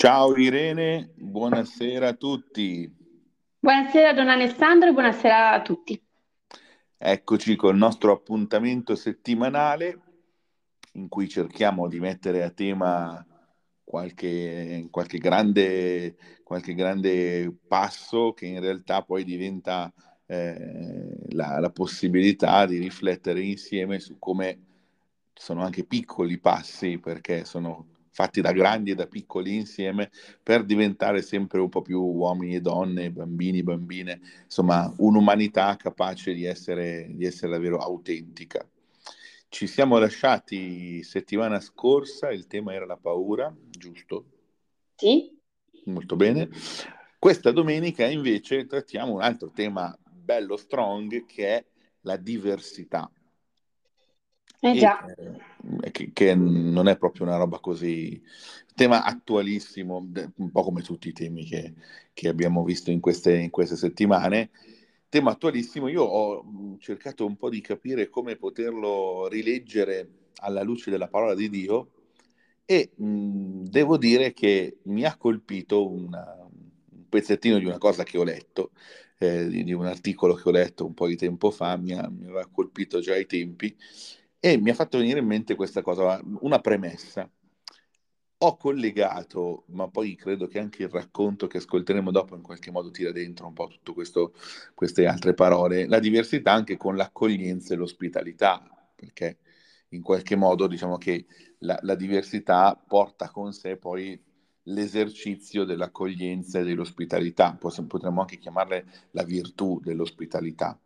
Ciao Irene, buonasera a tutti. Buonasera Don Alessandro e buonasera a tutti. Eccoci col nostro appuntamento settimanale in cui cerchiamo di mettere a tema qualche, qualche, grande, qualche grande passo che in realtà poi diventa eh, la, la possibilità di riflettere insieme su come sono anche piccoli passi perché sono fatti da grandi e da piccoli insieme per diventare sempre un po' più uomini e donne, bambini, bambine, insomma un'umanità capace di essere, di essere davvero autentica. Ci siamo lasciati settimana scorsa, il tema era la paura, giusto? Sì. Molto bene. Questa domenica invece trattiamo un altro tema bello strong che è la diversità. Eh già. E, che, che, non è proprio una roba così... Tema attualissimo, un po' come tutti i temi che, che abbiamo visto in queste, in queste settimane. Tema attualissimo, io ho cercato un po' di capire come poterlo rileggere alla luce della parola di Dio e mh, devo dire che mi ha colpito una, un pezzettino di una cosa che ho letto, eh, di, di, un articolo che ho letto un po' di tempo fa, mi, ha, mi aveva colpito già ai tempi, e mi ha fatto venire in mente questa cosa, una premessa. Ho collegato, ma poi credo che anche il racconto che ascolteremo dopo in qualche modo tira dentro un po' tutte queste altre parole, la diversità anche con l'accoglienza e l'ospitalità, perché in qualche modo diciamo che la, la diversità porta con sé poi l'esercizio dell'accoglienza e dell'ospitalità, potremmo anche chiamarle la virtù dell'ospitalità.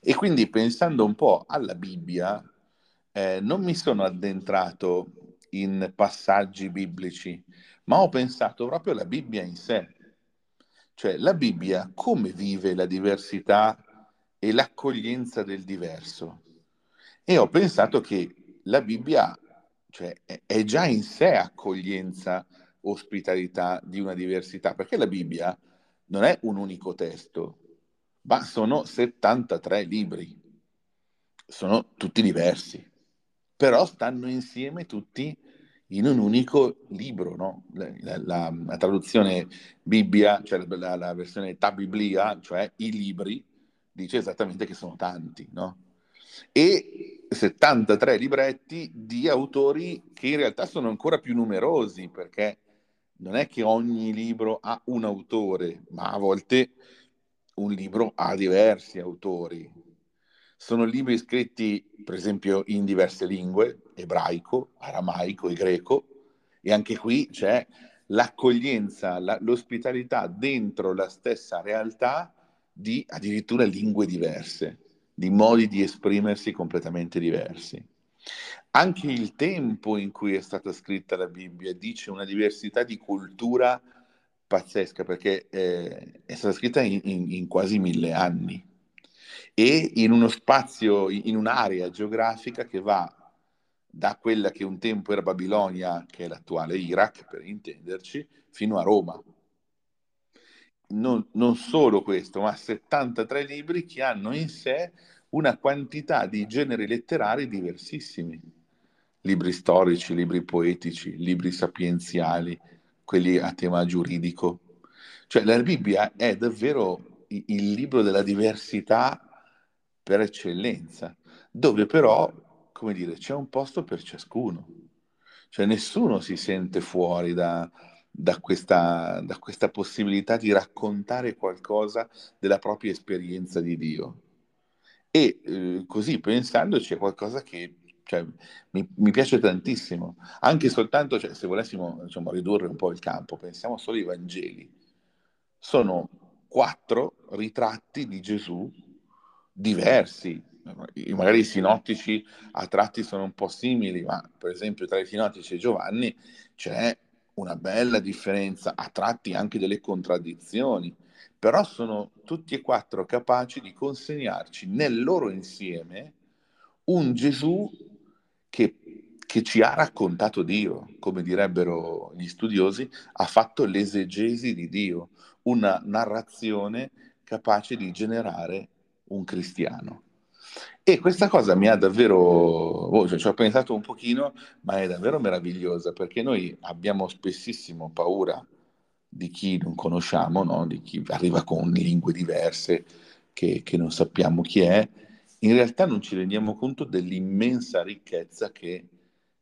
E quindi pensando un po' alla Bibbia, eh, non mi sono addentrato in passaggi biblici, ma ho pensato proprio alla Bibbia in sé. Cioè, la Bibbia come vive la diversità e l'accoglienza del diverso? E ho pensato che la Bibbia cioè, è già in sé accoglienza, ospitalità di una diversità, perché la Bibbia non è un unico testo, ma sono 73 libri, sono tutti diversi però stanno insieme tutti in un unico libro, no? la, la, la, traduzione Bibbia, cioè la, la, versione Tabiblia, cioè i libri, dice esattamente che sono tanti, no? E 73 libretti di autori che in realtà sono ancora più numerosi, perché non è che ogni libro ha un autore, ma a volte un libro ha diversi autori, sono libri scritti, per esempio, in diverse lingue, ebraico, aramaico e greco, e anche qui c'è l'accoglienza, la, l'ospitalità dentro la stessa realtà di addirittura lingue diverse, di modi di esprimersi completamente diversi. Anche il tempo in cui è stata scritta la Bibbia dice una diversità di cultura pazzesca, perché eh, è stata scritta in, in, in quasi mille anni e in uno spazio, in un'area geografica che va da quella che un tempo era Babilonia, che è l'attuale Iraq, per intenderci, fino a Roma. Non, non, solo questo, ma 73 libri che hanno in sé una quantità di generi letterari diversissimi. Libri storici, libri poetici, libri sapienziali, quelli a tema giuridico. Cioè la Bibbia è davvero il libro della diversità per eccellenza, dove però, come dire, c'è un posto per ciascuno. Cioè nessuno si sente fuori da, da, questa, da questa possibilità di raccontare qualcosa della propria esperienza di Dio. E eh, così pensandoci è qualcosa che cioè, mi, mi, piace tantissimo, anche soltanto cioè, se volessimo diciamo, ridurre un po' il campo, pensiamo solo ai Vangeli. Sono quattro ritratti di Gesù diversi, magari i sinottici a tratti sono un po' simili, ma per esempio tra i sinottici e Giovanni c'è una bella differenza, a tratti anche delle contraddizioni, però sono tutti e quattro capaci di consegnarci nel loro insieme un Gesù che, che ci ha raccontato Dio, come direbbero gli studiosi, ha fatto l'esegesi di Dio, una narrazione capace di generare un cristiano. E questa cosa mi ha davvero, oh, cioè, ci ho pensato un pochino, ma è davvero meravigliosa perché noi abbiamo spessissimo paura di chi non conosciamo, no? di chi arriva con lingue diverse che, che non sappiamo chi è. In realtà non ci rendiamo conto dell'immensa ricchezza che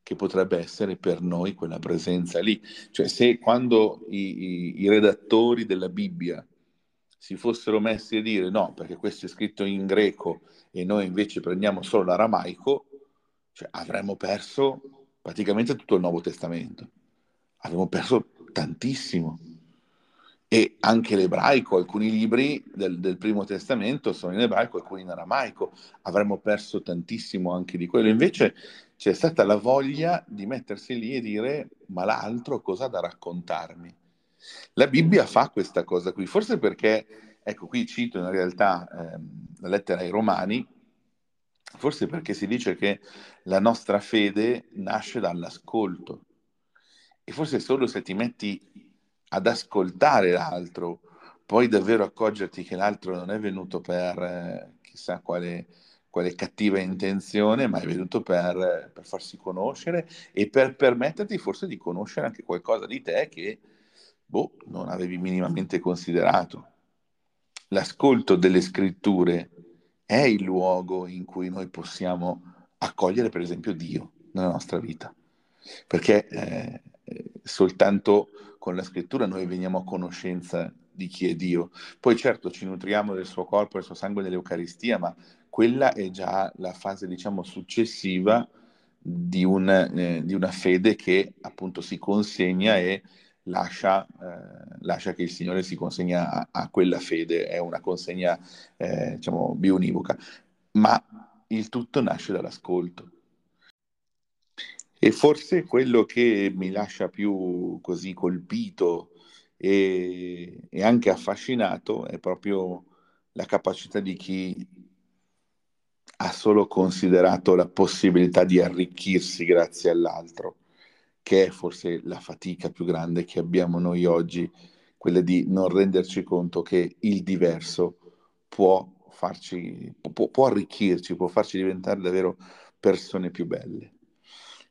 che potrebbe essere per noi quella presenza lì. Cioè se quando i, i, i, redattori della Bibbia si fossero messi a dire no, perché questo è scritto in greco e noi invece prendiamo solo l'aramaico, cioè avremmo perso praticamente tutto il Nuovo Testamento. Avremmo perso tantissimo. E anche l'ebraico, alcuni libri del, del, Primo Testamento sono in ebraico, alcuni in aramaico, avremmo perso tantissimo anche di quello. Invece c'è stata la voglia di mettersi lì e dire ma l'altro cosa ha da raccontarmi? La Bibbia fa questa cosa qui, forse perché, ecco qui cito in realtà ehm, la lettera ai Romani, forse perché si dice che la nostra fede nasce dall'ascolto. E forse solo se ti metti ad ascoltare l'altro, poi davvero accorgerti che l'altro non è venuto per eh, chissà quale, quale, cattiva intenzione, ma è venuto per, per, farsi conoscere e per permetterti forse di conoscere anche qualcosa di te che boh, non avevi minimamente considerato. L'ascolto delle scritture è il luogo in cui noi possiamo accogliere, per esempio, Dio nella nostra vita, perché eh, soltanto con la scrittura noi veniamo a conoscenza di chi è Dio. Poi certo ci nutriamo del suo corpo del suo sangue nell'Eucaristia, ma quella è già la fase, diciamo, successiva di, un, eh, di una fede che appunto si consegna e lascia, eh, lascia che il Signore si consegna a, a quella fede, è una consegna, eh, diciamo, bionivoca. Ma il tutto nasce dall'ascolto. E forse quello che mi lascia più così colpito e, e anche affascinato è proprio la capacità di chi ha solo considerato la possibilità di arricchirsi grazie all'altro, che è forse la fatica più grande che abbiamo noi oggi, quella di non renderci conto che il diverso può farci, può, può arricchirci, può farci diventare davvero persone più belle.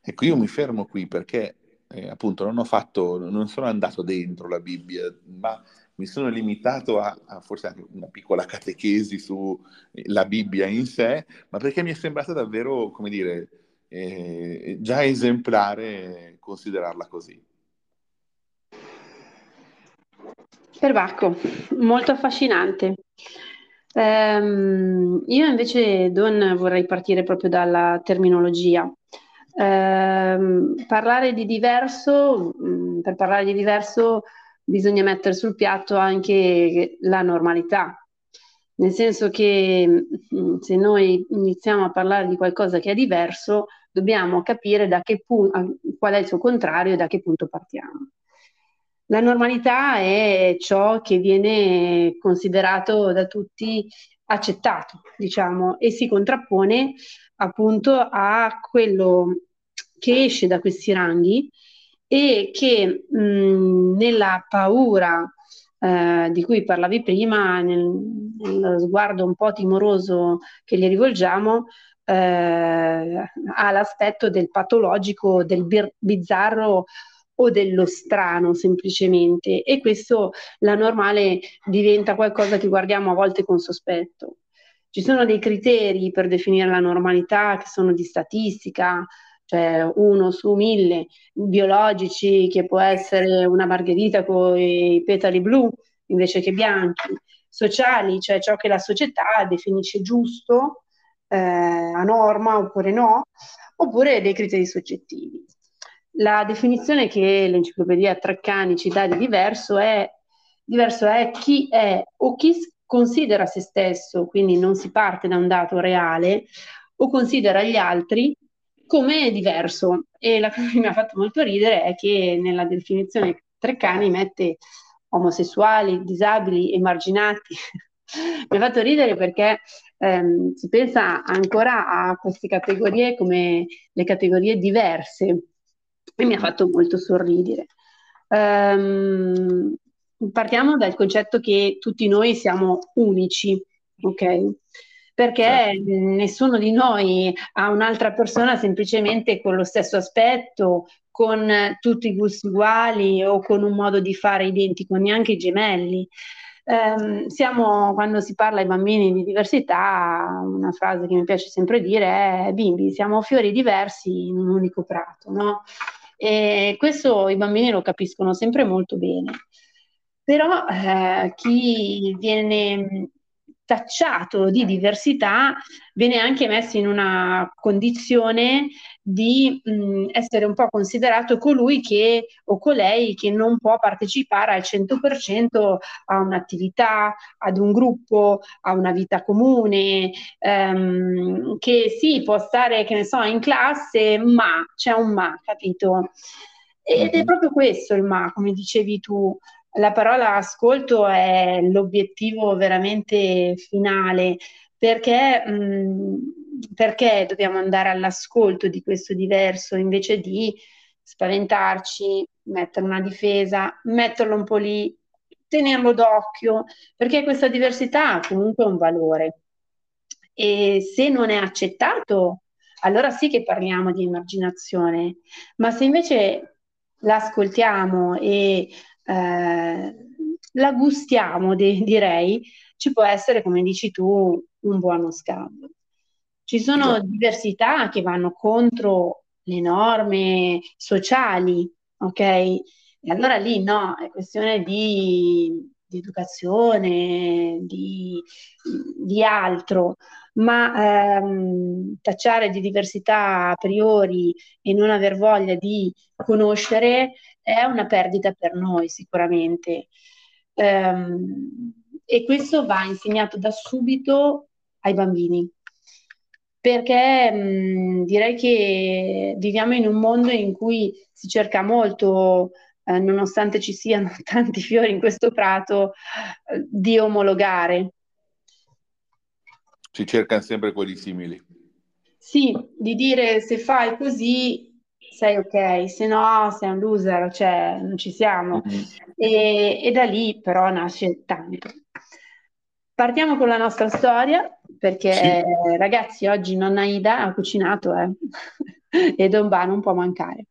Ecco, io mi fermo qui perché eh, appunto non ho fatto, non sono andato dentro la Bibbia, ma mi sono limitato a, a forse anche una piccola catechesi sulla Bibbia in sé, ma perché mi è sembrata davvero, come dire, eh, già esemplare considerarla così. Perbacco, molto affascinante. Um, io invece, Don, vorrei partire proprio dalla terminologia. Eh, parlare di diverso, mm, per parlare di diverso bisogna mettere sul piatto anche la normalità, nel senso che mm, se noi iniziamo a parlare di qualcosa che è diverso, dobbiamo capire da che pu- qual è il suo contrario e da che punto partiamo. La normalità è ciò che viene considerato da tutti accettato, diciamo, e si contrappone appunto a quello che esce da questi ranghi e che mh, nella paura eh, di cui parlavi prima, nel, nello sguardo un po' timoroso che gli rivolgiamo, eh, ha l'aspetto del patologico, del bir- bizzarro o dello strano semplicemente e questo la normale diventa qualcosa che guardiamo a volte con sospetto. Ci sono dei criteri per definire la normalità che sono di statistica, cioè uno su mille biologici che può essere una margherita con i petali blu invece che bianchi, sociali, cioè ciò che la società definisce giusto, eh, a norma oppure no, oppure dei criteri soggettivi. La definizione che l'enciclopedia Treccani ci dà di diverso è, diverso è chi è o chi considera se stesso, quindi non si parte da un dato reale, o considera gli altri come diverso. E la cosa che mi ha fatto molto ridere è che nella definizione Treccani mette omosessuali, disabili, emarginati. mi ha fatto ridere perché ehm, si pensa ancora a queste categorie come le categorie diverse e mi ha fatto molto sorridere. Um, partiamo dal concetto che tutti noi siamo unici, ok? perché certo. nessuno di noi ha un'altra persona semplicemente con lo stesso aspetto, con tutti i gusti uguali o con un modo di fare identico, neanche i gemelli. Um, siamo, quando si parla ai bambini di diversità, una frase che mi piace sempre dire è bimbi, siamo fiori diversi in un unico prato, no? E questo i bambini lo capiscono sempre molto bene. Però eh, chi viene tacciato di diversità viene anche messo in una condizione di mh, essere un po' considerato colui che o colei che non può partecipare al 100% a un'attività, ad un gruppo, a una vita comune, ehm, che sì, può stare, che ne so, in classe, ma c'è un ma, capito? Ed è mhm. proprio questo il ma, come dicevi tu la parola ascolto è l'obiettivo veramente finale perché, mh, perché dobbiamo andare all'ascolto di questo diverso invece di spaventarci, mettere una difesa, metterlo un po' lì, tenerlo d'occhio, perché questa diversità ha comunque un valore. E se non è accettato, allora sì che parliamo di emarginazione, ma se invece l'ascoltiamo e eh, la gustiamo, de- direi, ci può essere, come dici tu, un buono scambio. Ci sono Già. diversità che vanno contro le norme sociali, ok? E allora lì no, è questione di, di educazione, di, di, altro, ma ehm, tacciare di diversità a priori e non aver voglia di conoscere è una perdita per noi sicuramente. Um, e questo va insegnato da subito ai bambini, perché mh, direi che viviamo in un mondo in cui si cerca molto, eh, nonostante ci siano tanti fiori in questo prato, eh, di omologare. Si cercano sempre quelli simili. Sì, di dire se fai così sei ok, se no sei un loser, cioè non ci siamo. Mm-hmm. E, e, da lì però nasce tanto. Partiamo con la nostra storia, perché sì. ragazzi, oggi nonna Ida ha cucinato eh? e Domba non può mancare.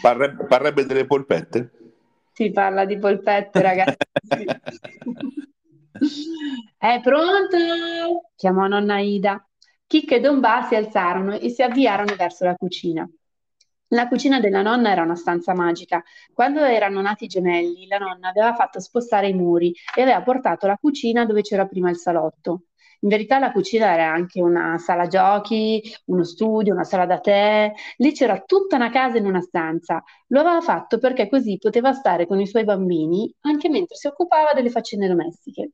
Parrebbe, parrebbe delle polpette? Si parla di polpette, ragazzi. È pronto? Chiamò nonna Ida. Chicca e Domba si alzarono e si avviarono verso la cucina. La cucina della nonna era una stanza magica. Quando erano nati i gemelli, la nonna aveva fatto spostare i muri e aveva portato la cucina dove c'era prima il salotto. In verità la cucina era anche una sala giochi, uno studio, una sala da tè. Lì c'era tutta una casa in una stanza. Lo aveva fatto perché così poteva stare con i suoi bambini anche mentre si occupava delle faccende domestiche.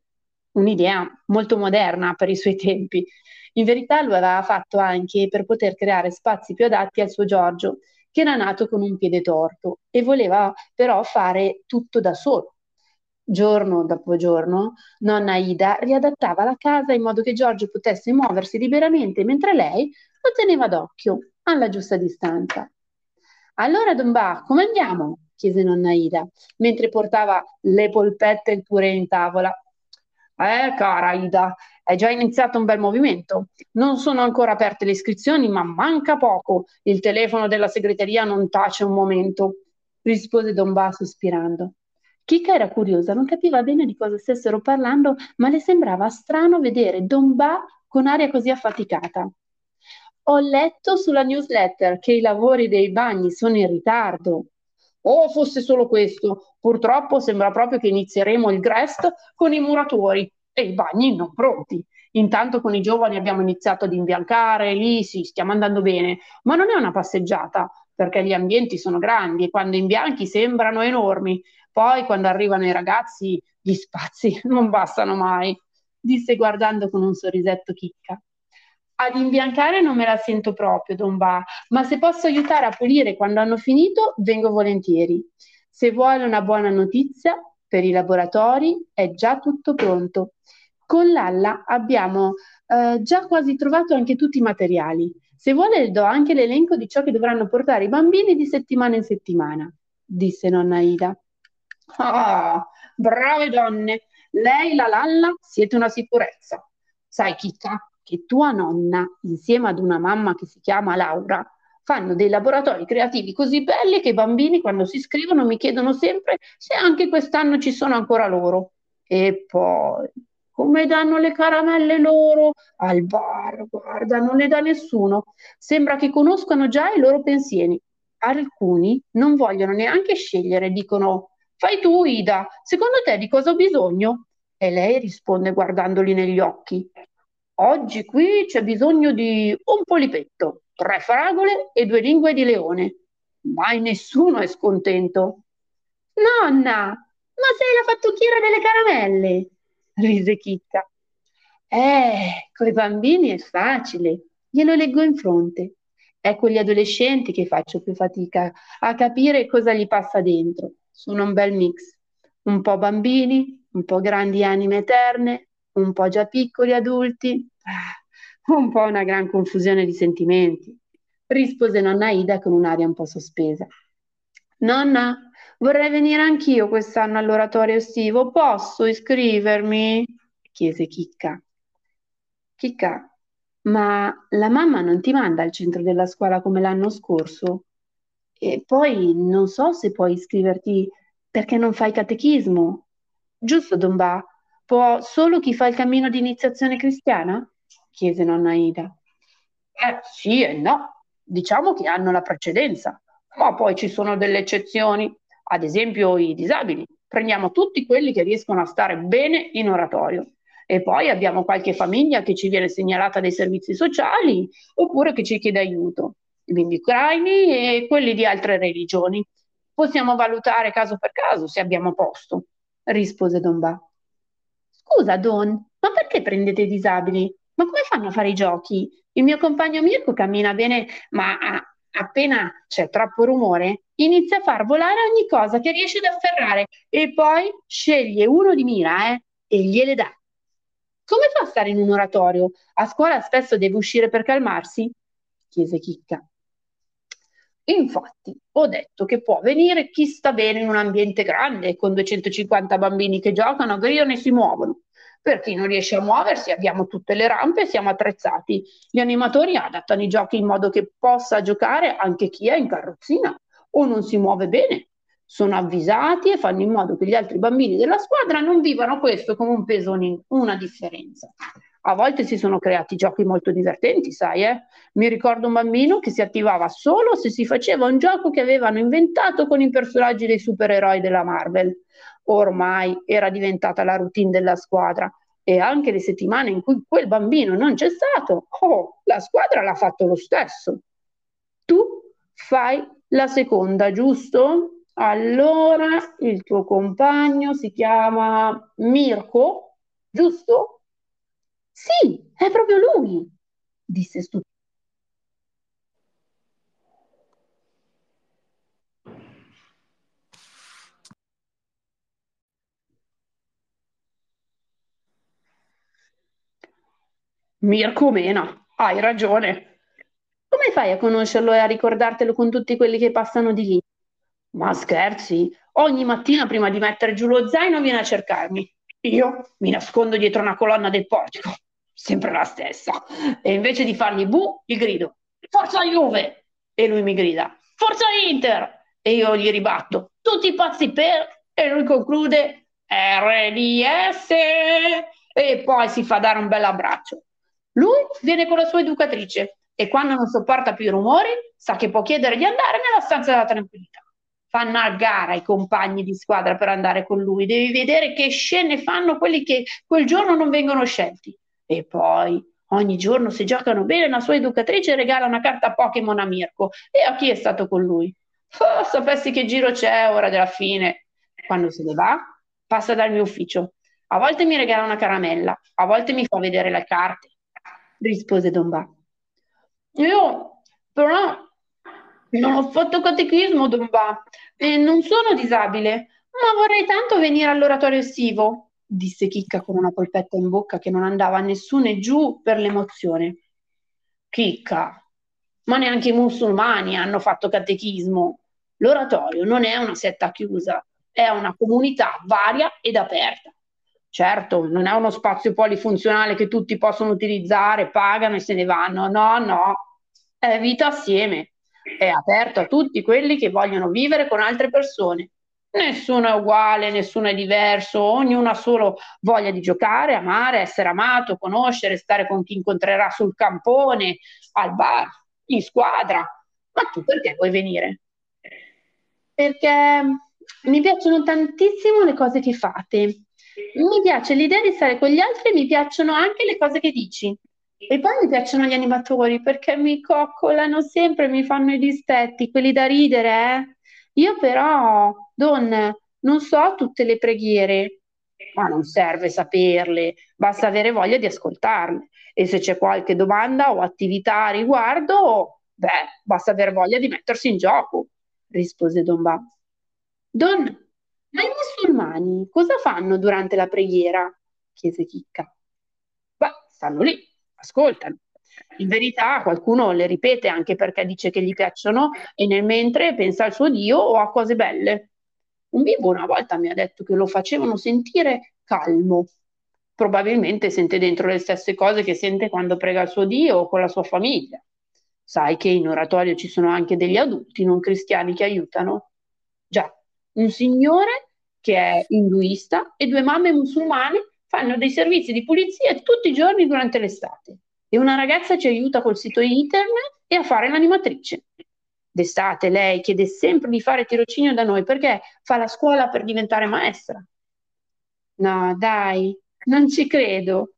Un'idea molto moderna per i suoi tempi. In verità lo aveva fatto anche per poter creare spazi più adatti al suo Giorgio, che era nato con un piede torto e voleva però fare tutto da solo. Giorno dopo giorno, nonna Ida riadattava la casa in modo che Giorgio potesse muoversi liberamente mentre lei lo teneva d'occhio alla giusta distanza. Allora, Don Ba, come andiamo? chiese nonna Ida, mentre portava le polpette e il purè in tavola. Eh, cara Ida, è già iniziato un bel movimento. Non sono ancora aperte le iscrizioni, ma manca poco. Il telefono della segreteria non tace un momento, rispose Don Ba sospirando. Kika era curiosa, non capiva bene di cosa stessero parlando, ma le sembrava strano vedere Don Ba con aria così affaticata. Ho letto sulla newsletter che i lavori dei bagni sono in ritardo. Oh, fosse solo questo. Purtroppo sembra proprio che inizieremo il GREST con i muratori e i bagni non pronti. Intanto con i giovani abbiamo iniziato ad imbiancare, lì sì, stiamo andando bene, ma non è una passeggiata perché gli ambienti sono grandi e quando imbianchi sembrano enormi. Poi quando arrivano i ragazzi gli spazi non bastano mai, disse guardando con un sorrisetto chicca. Ad imbiancare non me la sento proprio, Don Ba, ma se posso aiutare a pulire quando hanno finito, vengo volentieri. Se vuole una buona notizia, per i laboratori è già tutto pronto. Con l'Alla abbiamo eh, già quasi trovato anche tutti i materiali. Se vuole le do anche l'elenco di ciò che dovranno portare i bambini di settimana in settimana, disse nonna Ida. Ah, brave donne, lei la Lalla siete una sicurezza. Sai, Chicca, che tua nonna, insieme ad una mamma che si chiama Laura, fanno dei laboratori creativi così belli che i bambini quando si iscrivono mi chiedono sempre se anche quest'anno ci sono ancora loro. E poi, come danno le caramelle loro al bar, guarda, non le dà nessuno. Sembra che conoscano già i loro pensieri. Alcuni non vogliono neanche scegliere, dicono Fai tu, Ida, secondo te di cosa ho bisogno? E lei risponde guardandoli negli occhi. Oggi qui c'è bisogno di un polipetto, tre fragole e due lingue di leone. Mai nessuno è scontento. Nonna, ma sei la fattucchiera delle caramelle? rise Chicca. Eh, coi bambini è facile, glielo leggo in fronte. È con gli adolescenti che faccio più fatica a capire cosa gli passa dentro. Sono un bel mix, un po' bambini, un po' grandi anime eterne, un po' già piccoli adulti, un po' una gran confusione di sentimenti, rispose nonna Ida con un'aria un po' sospesa. Nonna, vorrei venire anch'io quest'anno all'oratorio estivo, posso iscrivermi? chiese Chicca. Chicca, ma la mamma non ti manda al centro della scuola come l'anno scorso? E poi non so se puoi iscriverti perché non fai catechismo. Giusto, Don Ba? Può solo chi fa il cammino di iniziazione cristiana? chiese nonna Ida. Eh sì e no, diciamo che hanno la precedenza, ma poi ci sono delle eccezioni, ad esempio i disabili. Prendiamo tutti quelli che riescono a stare bene in oratorio. E poi abbiamo qualche famiglia che ci viene segnalata dai servizi sociali oppure che ci chiede aiuto, i bimbi ucraini e quelli di altre religioni. Possiamo valutare caso per caso se abbiamo posto, rispose Don Ba. Scusa, Don, ma perché prendete i disabili? Ma come fanno a fare i giochi? Il mio compagno Mirko cammina bene, ma appena c'è troppo rumore, inizia a far volare ogni cosa che riesce ad afferrare e poi sceglie uno di mira eh, e gliele dà. Come fa a stare in un oratorio? A scuola spesso deve uscire per calmarsi? chiese Chicca. Infatti, ho detto che può venire chi sta bene in un ambiente grande, con 250 bambini che giocano, gridano e si muovono. Per chi non riesce a muoversi, abbiamo tutte le rampe e siamo attrezzati. Gli animatori adattano i giochi in modo che possa giocare anche chi è in carrozzina o non si muove bene. Sono avvisati e fanno in modo che gli altri bambini della squadra non vivano questo come un peso, una differenza. A volte si sono creati giochi molto divertenti, sai, eh? Mi ricordo un bambino che si attivava solo se si faceva un gioco che avevano inventato con i personaggi dei supereroi della Marvel. Ormai era diventata la routine della squadra e anche le settimane in cui quel bambino non c'è stato, oh, la squadra l'ha fatto lo stesso. Tu fai la seconda, giusto? Allora, il tuo compagno si chiama Mirko, giusto? Sì, è proprio lui, disse stupito. Mirko Mena, hai ragione. Come fai a conoscerlo e a ricordartelo con tutti quelli che passano di lì? Ma scherzi, ogni mattina prima di mettere giù lo zaino viene a cercarmi. Io mi nascondo dietro una colonna del portico sempre la stessa. E invece di fargli bu, gli grido, forza Juve! E lui mi grida, forza Inter! E io gli ribatto, tutti pazzi per... E lui conclude, RDS! E poi si fa dare un bel abbraccio. Lui viene con la sua educatrice e quando non sopporta più i rumori sa che può chiedere di andare nella stanza della tranquillità. Fanno a gara i compagni di squadra per andare con lui. Devi vedere che scene fanno quelli che quel giorno non vengono scelti. E poi ogni giorno, se giocano bene, la sua educatrice regala una carta Pokémon a Mirko e a chi è stato con lui. Oh, sapessi che giro c'è ora della fine. Quando se ne va, passa dal mio ufficio. A volte mi regala una caramella, a volte mi fa vedere le carte, rispose Don Ba. Io però non ho fatto catechismo, Don Ba, e non sono disabile, ma vorrei tanto venire all'oratorio estivo disse Chicca con una polpetta in bocca che non andava a nessuno e giù per l'emozione. Chicca, ma neanche i musulmani hanno fatto catechismo. L'oratorio non è una setta chiusa, è una comunità varia ed aperta. Certo, non è uno spazio polifunzionale che tutti possono utilizzare, pagano e se ne vanno. No, no, è vita assieme. È aperto a tutti quelli che vogliono vivere con altre persone. Nessuno è uguale, nessuno è diverso, ognuno ha solo voglia di giocare, amare, essere amato, conoscere, stare con chi incontrerà sul campone, al bar, in squadra. Ma tu perché vuoi venire? Perché mi piacciono tantissimo le cose che fate mi piace l'idea di stare con gli altri e mi piacciono anche le cose che dici. E poi mi piacciono gli animatori perché mi coccolano sempre, mi fanno i dispetti, quelli da ridere, eh. Io però, Don, non so tutte le preghiere, ma non serve saperle, basta avere voglia di ascoltarle. E se c'è qualche domanda o attività a riguardo, beh, basta avere voglia di mettersi in gioco, rispose Don Ba. Don, ma i musulmani cosa fanno durante la preghiera? chiese Chicca. Beh, stanno lì, ascoltano. In verità qualcuno le ripete anche perché dice che gli piacciono e nel mentre pensa al suo Dio o a cose belle. Un bimbo una volta mi ha detto che lo facevano sentire calmo. Probabilmente sente dentro le stesse cose che sente quando prega il suo Dio o con la sua famiglia. Sai che in oratorio ci sono anche degli adulti non cristiani che aiutano? Già, un signore che è induista e due mamme musulmane fanno dei servizi di pulizia tutti i giorni durante l'estate e una ragazza ci aiuta col sito internet e a fare l'animatrice. D'estate lei chiede sempre di fare tirocinio da noi perché fa la scuola per diventare maestra. No, dai, non ci credo,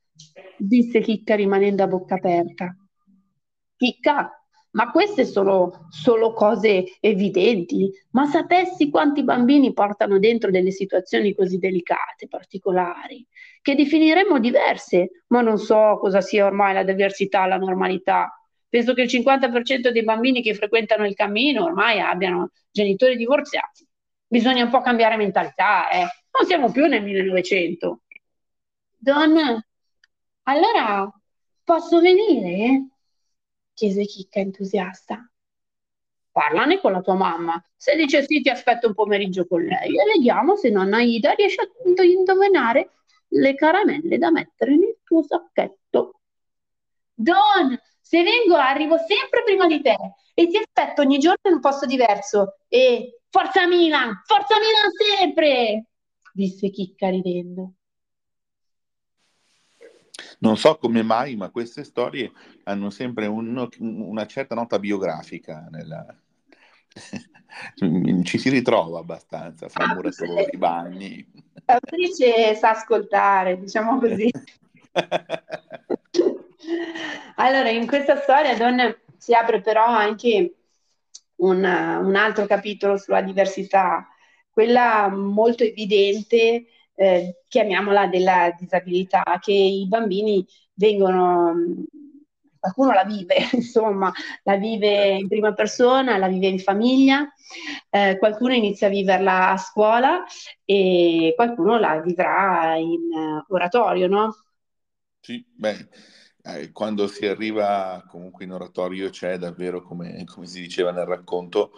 disse Chicca rimanendo a bocca aperta. Chicca, ma queste sono solo cose evidenti, ma sapessi quanti bambini portano dentro delle situazioni così delicate, particolari, che definiremmo diverse, ma non so cosa sia ormai la diversità, la normalità. Penso che il 50% dei bambini che frequentano il cammino ormai abbiano genitori divorziati. Bisogna un po' cambiare mentalità, eh. Non siamo più nel 1900. Donna, allora posso venire? chiese Chicca entusiasta. Parlane con la tua mamma. Se dice sì, ti aspetto un pomeriggio con lei e vediamo se nonna Ida riesce a indovinare le caramelle da mettere nel tuo sacchetto. Don, se vengo arrivo sempre prima di te e ti aspetto ogni giorno in un posto diverso. E forza Milan, forza Milan sempre! disse Chicca ridendo. Non so come mai, ma queste storie hanno sempre un, una certa nota biografica. Nella... Ci si ritrova abbastanza fra ah, muratori, bagni. L'autrice sa ascoltare, diciamo così. allora, in questa storia Don si apre però anche un, un altro capitolo sulla diversità, quella molto evidente eh, chiamiamola della disabilità, che i bambini vengono, qualcuno la vive, insomma, la vive in prima persona, la vive in famiglia, eh, qualcuno inizia a viverla a scuola e qualcuno la vivrà in uh, oratorio, no? Sì, beh, eh, quando si arriva comunque in oratorio c'è davvero, come, come si diceva nel racconto,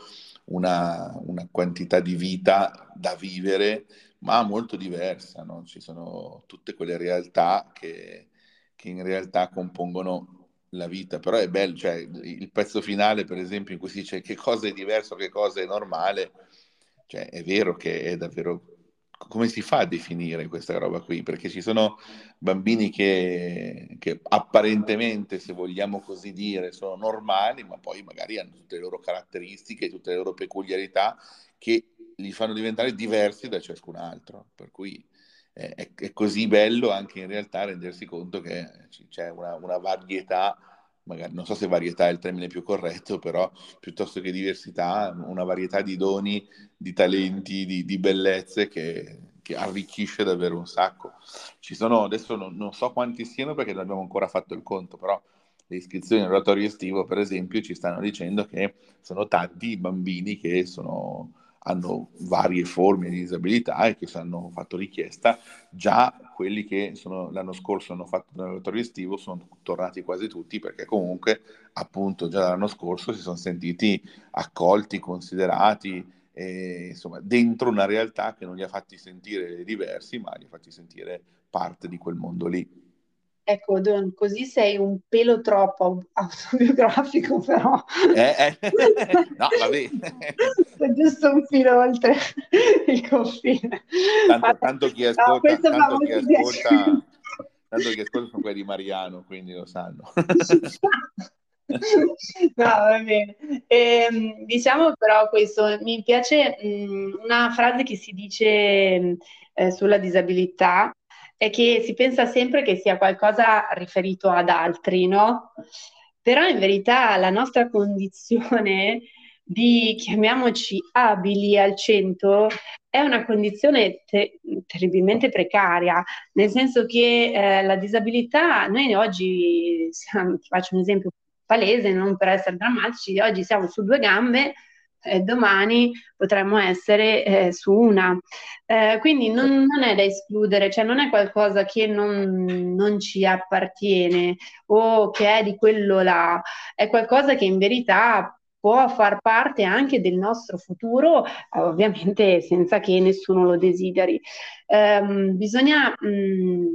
una, una, quantità di vita da vivere ma molto diversa, no? ci sono tutte quelle realtà che, che, in realtà compongono la vita, però è bello, cioè il pezzo finale per esempio in cui si dice che cosa è diverso, che cosa è normale, cioè è vero che è davvero come si fa a definire questa roba qui? Perché ci sono bambini che, che, apparentemente, se vogliamo così dire, sono normali, ma poi magari hanno tutte le loro caratteristiche, tutte le loro peculiarità che li fanno diventare diversi da ciascun altro. Per cui è, è, così bello anche in realtà rendersi conto che c'è una, una varietà magari non so se varietà è il termine più corretto, però piuttosto che diversità, una varietà di doni, di talenti, di, di bellezze che, che, arricchisce davvero un sacco. Ci sono, adesso non, non, so quanti siano perché non abbiamo ancora fatto il conto, però le iscrizioni all'oratorio estivo, per esempio, ci stanno dicendo che sono tanti i bambini che sono hanno varie forme di disabilità e che hanno fatto richiesta, già quelli che sono, l'anno scorso hanno fatto l'oratorio estivo sono tornati quasi tutti perché comunque appunto già l'anno scorso si sono sentiti accolti, considerati, e, insomma dentro una realtà che non li ha fatti sentire diversi ma li ha fatti sentire parte di quel mondo lì. Ecco, Don, così sei un pelo troppo autobiografico, però. Eh, eh. No, vabbè. Sei giusto un filo oltre il confine. Tanto, tanto chi ascolta, no, tanto chi ascolta, tanto chi ascolta sono quelli di Mariano, quindi lo sanno. No, va bene. E, ehm, diciamo però questo, mi piace mh, una frase che si dice eh, sulla disabilità, è che si pensa sempre che sia qualcosa riferito ad altri, no? Però in verità la nostra condizione di, chiamiamoci, abili al 100 è una condizione te- terribilmente precaria, nel senso che eh, la disabilità, noi oggi, siamo, faccio un esempio palese, non per essere drammatici, oggi siamo su due gambe, eh, domani potremmo essere eh, su una. Eh, quindi non, non, è da escludere, cioè non è qualcosa che non, non, ci appartiene o che è di quello là, è qualcosa che in verità può far parte anche del nostro futuro, ovviamente senza che nessuno lo desideri. Ehm, bisogna mh, mm,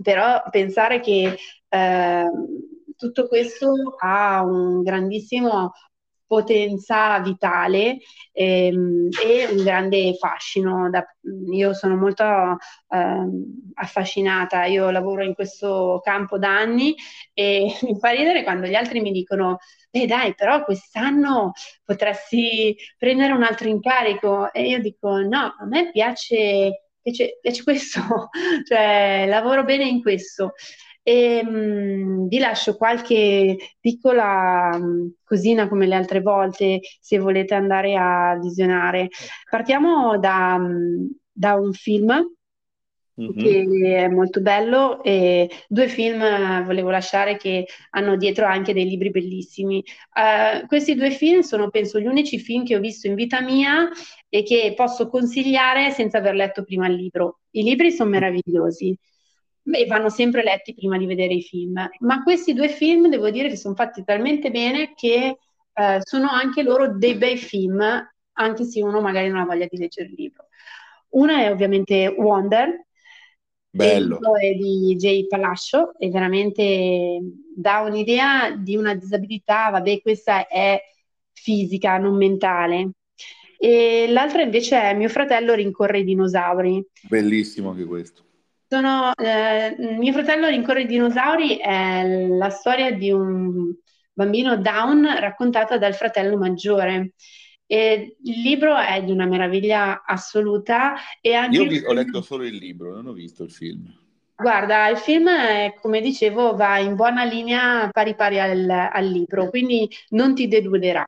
però pensare che eh, tutto questo ha un grandissimo potenza vitale ehm, e un grande fascino. Da, io sono molto ehm, affascinata, io lavoro in questo campo da anni e mi fa ridere quando gli altri mi dicono eh dai, però quest'anno potresti prendere un altro incarico e io dico no, a me piace, piace, piace questo, cioè lavoro bene in questo. E mh, mm, vi lascio qualche piccola mh, mm, cosina come le altre volte se volete andare a visionare. Partiamo da, mh, mm, da un film mm-hmm. che è molto bello e due film eh, volevo lasciare che hanno dietro anche dei libri bellissimi. Uh, questi due film sono penso gli unici film che ho visto in vita mia e che posso consigliare senza aver letto prima il libro. I libri sono meravigliosi e vanno sempre letti prima di vedere i film. Ma questi due film devo dire che sono fatti talmente bene che eh, sono anche loro dei bei film, anche se uno magari non ha voglia di leggere il libro. Una è ovviamente Wonder, Bello. è di Jay Palascio e veramente dà un'idea di una disabilità, vabbè, questa è fisica, non mentale. E l'altra invece è Mio fratello rincorre i dinosauri. Bellissimo anche questo. Sono, eh, mio fratello rincorre i dinosauri è la storia di un bambino down raccontata dal fratello maggiore. E il libro è di una meraviglia assoluta. E anche Io ho, ho letto solo il libro, non ho visto il film. Guarda, il film, è, come dicevo, va in buona linea pari pari al, al libro, quindi non ti deluderà.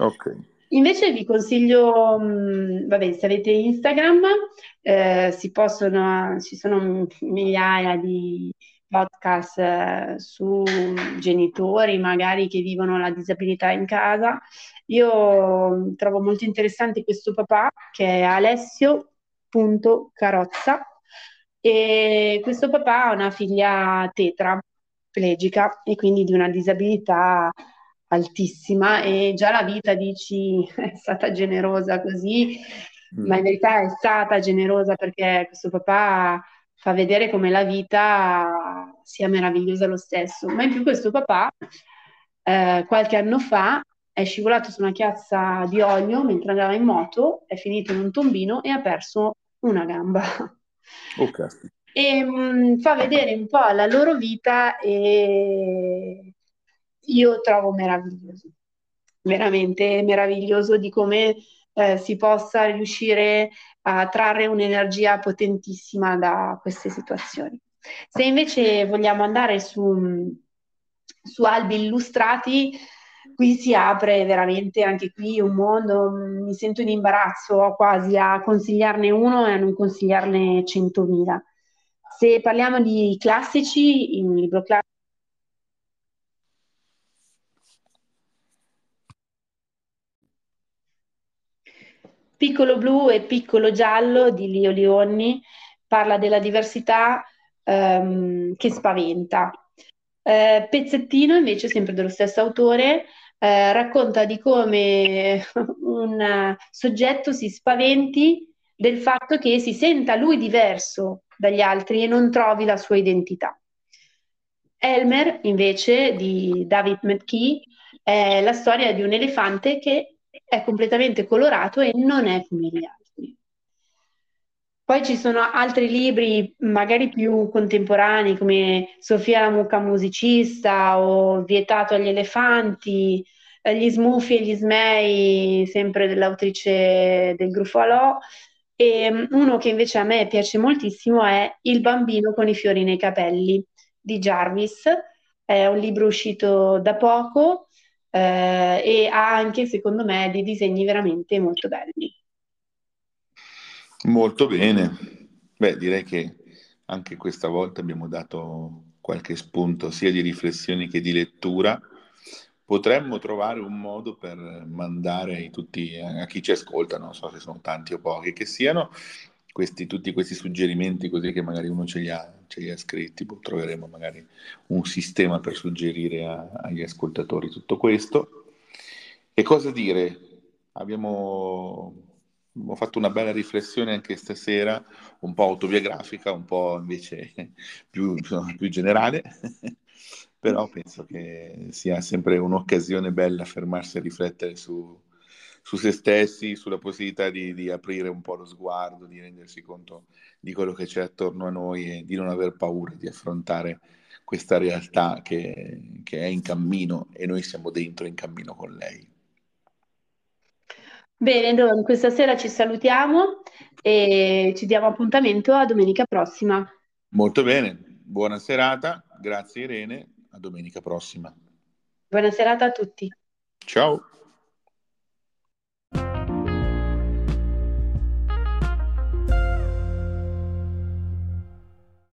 Ok. Invece vi consiglio, mh, vabbè, se avete Instagram, eh, possono, ci sono migliaia di podcast eh, su genitori magari che vivono la disabilità in casa. Io trovo molto interessante questo papà che è Alessio.carozza e questo papà ha una figlia tetraplegica e quindi di una disabilità altissima e già la vita dici è stata generosa così, mm. ma in verità è stata generosa perché questo papà fa vedere come la vita sia meravigliosa lo stesso. Ma in più questo papà eh, qualche anno fa è scivolato su una chiazza di olio mentre andava in moto, è finito in un tombino e ha perso una gamba. Okay. E mh, mm, fa vedere un po' la loro vita e io trovo meraviglioso, veramente meraviglioso di come eh, si possa riuscire a trarre un'energia potentissima da queste situazioni. Se invece vogliamo andare su, su albi illustrati, qui si apre veramente anche qui un mondo, mi sento in imbarazzo quasi a consigliarne uno e a non consigliarne centomila. Se parliamo di classici, un libro classico Piccolo blu e piccolo giallo di Lio Leoni parla della diversità ehm, che spaventa. Eh, Pezzettino, invece, sempre dello stesso autore, eh, racconta di come un soggetto si spaventi del fatto che si senta lui diverso dagli altri e non trovi la sua identità. Elmer, invece, di David McKee, è la storia di un elefante che è completamente colorato e non è come gli altri. Poi ci sono altri libri, magari più contemporanei, come Sofia la mucca musicista o Vietato agli elefanti, eh, Gli smuffi e gli smei, sempre dell'autrice del Gruffalò. E mm, uno che invece a me piace moltissimo è Il bambino con i fiori nei capelli di Jarvis. È un libro uscito da poco eh, e ha anche, secondo me, dei disegni veramente molto belli. Molto bene. Beh, direi che anche questa volta abbiamo dato qualche spunto sia di riflessione che di lettura. Potremmo trovare un modo per mandare tutti, a chi ci ascolta, non so se sono tanti o pochi che siano, questi, tutti questi suggerimenti così che magari uno ce li ha, ce li ha scritti, poi troveremo magari un sistema per suggerire a, agli ascoltatori tutto questo. E cosa dire? Abbiamo, abbiamo, fatto una bella riflessione anche stasera, un po' autobiografica, un po' invece più, più generale, però penso che sia sempre un'occasione bella fermarsi a riflettere su, su se stessi, sulla possibilità di, di, aprire un po' lo sguardo, di rendersi conto di quello che c'è attorno a noi e di non aver paura di affrontare questa realtà che, che è in cammino e noi siamo dentro in cammino con lei. Bene, Don, questa sera ci salutiamo e ci diamo appuntamento a domenica prossima. Molto bene, buona serata, grazie Irene, a domenica prossima. Buona serata a tutti. Ciao.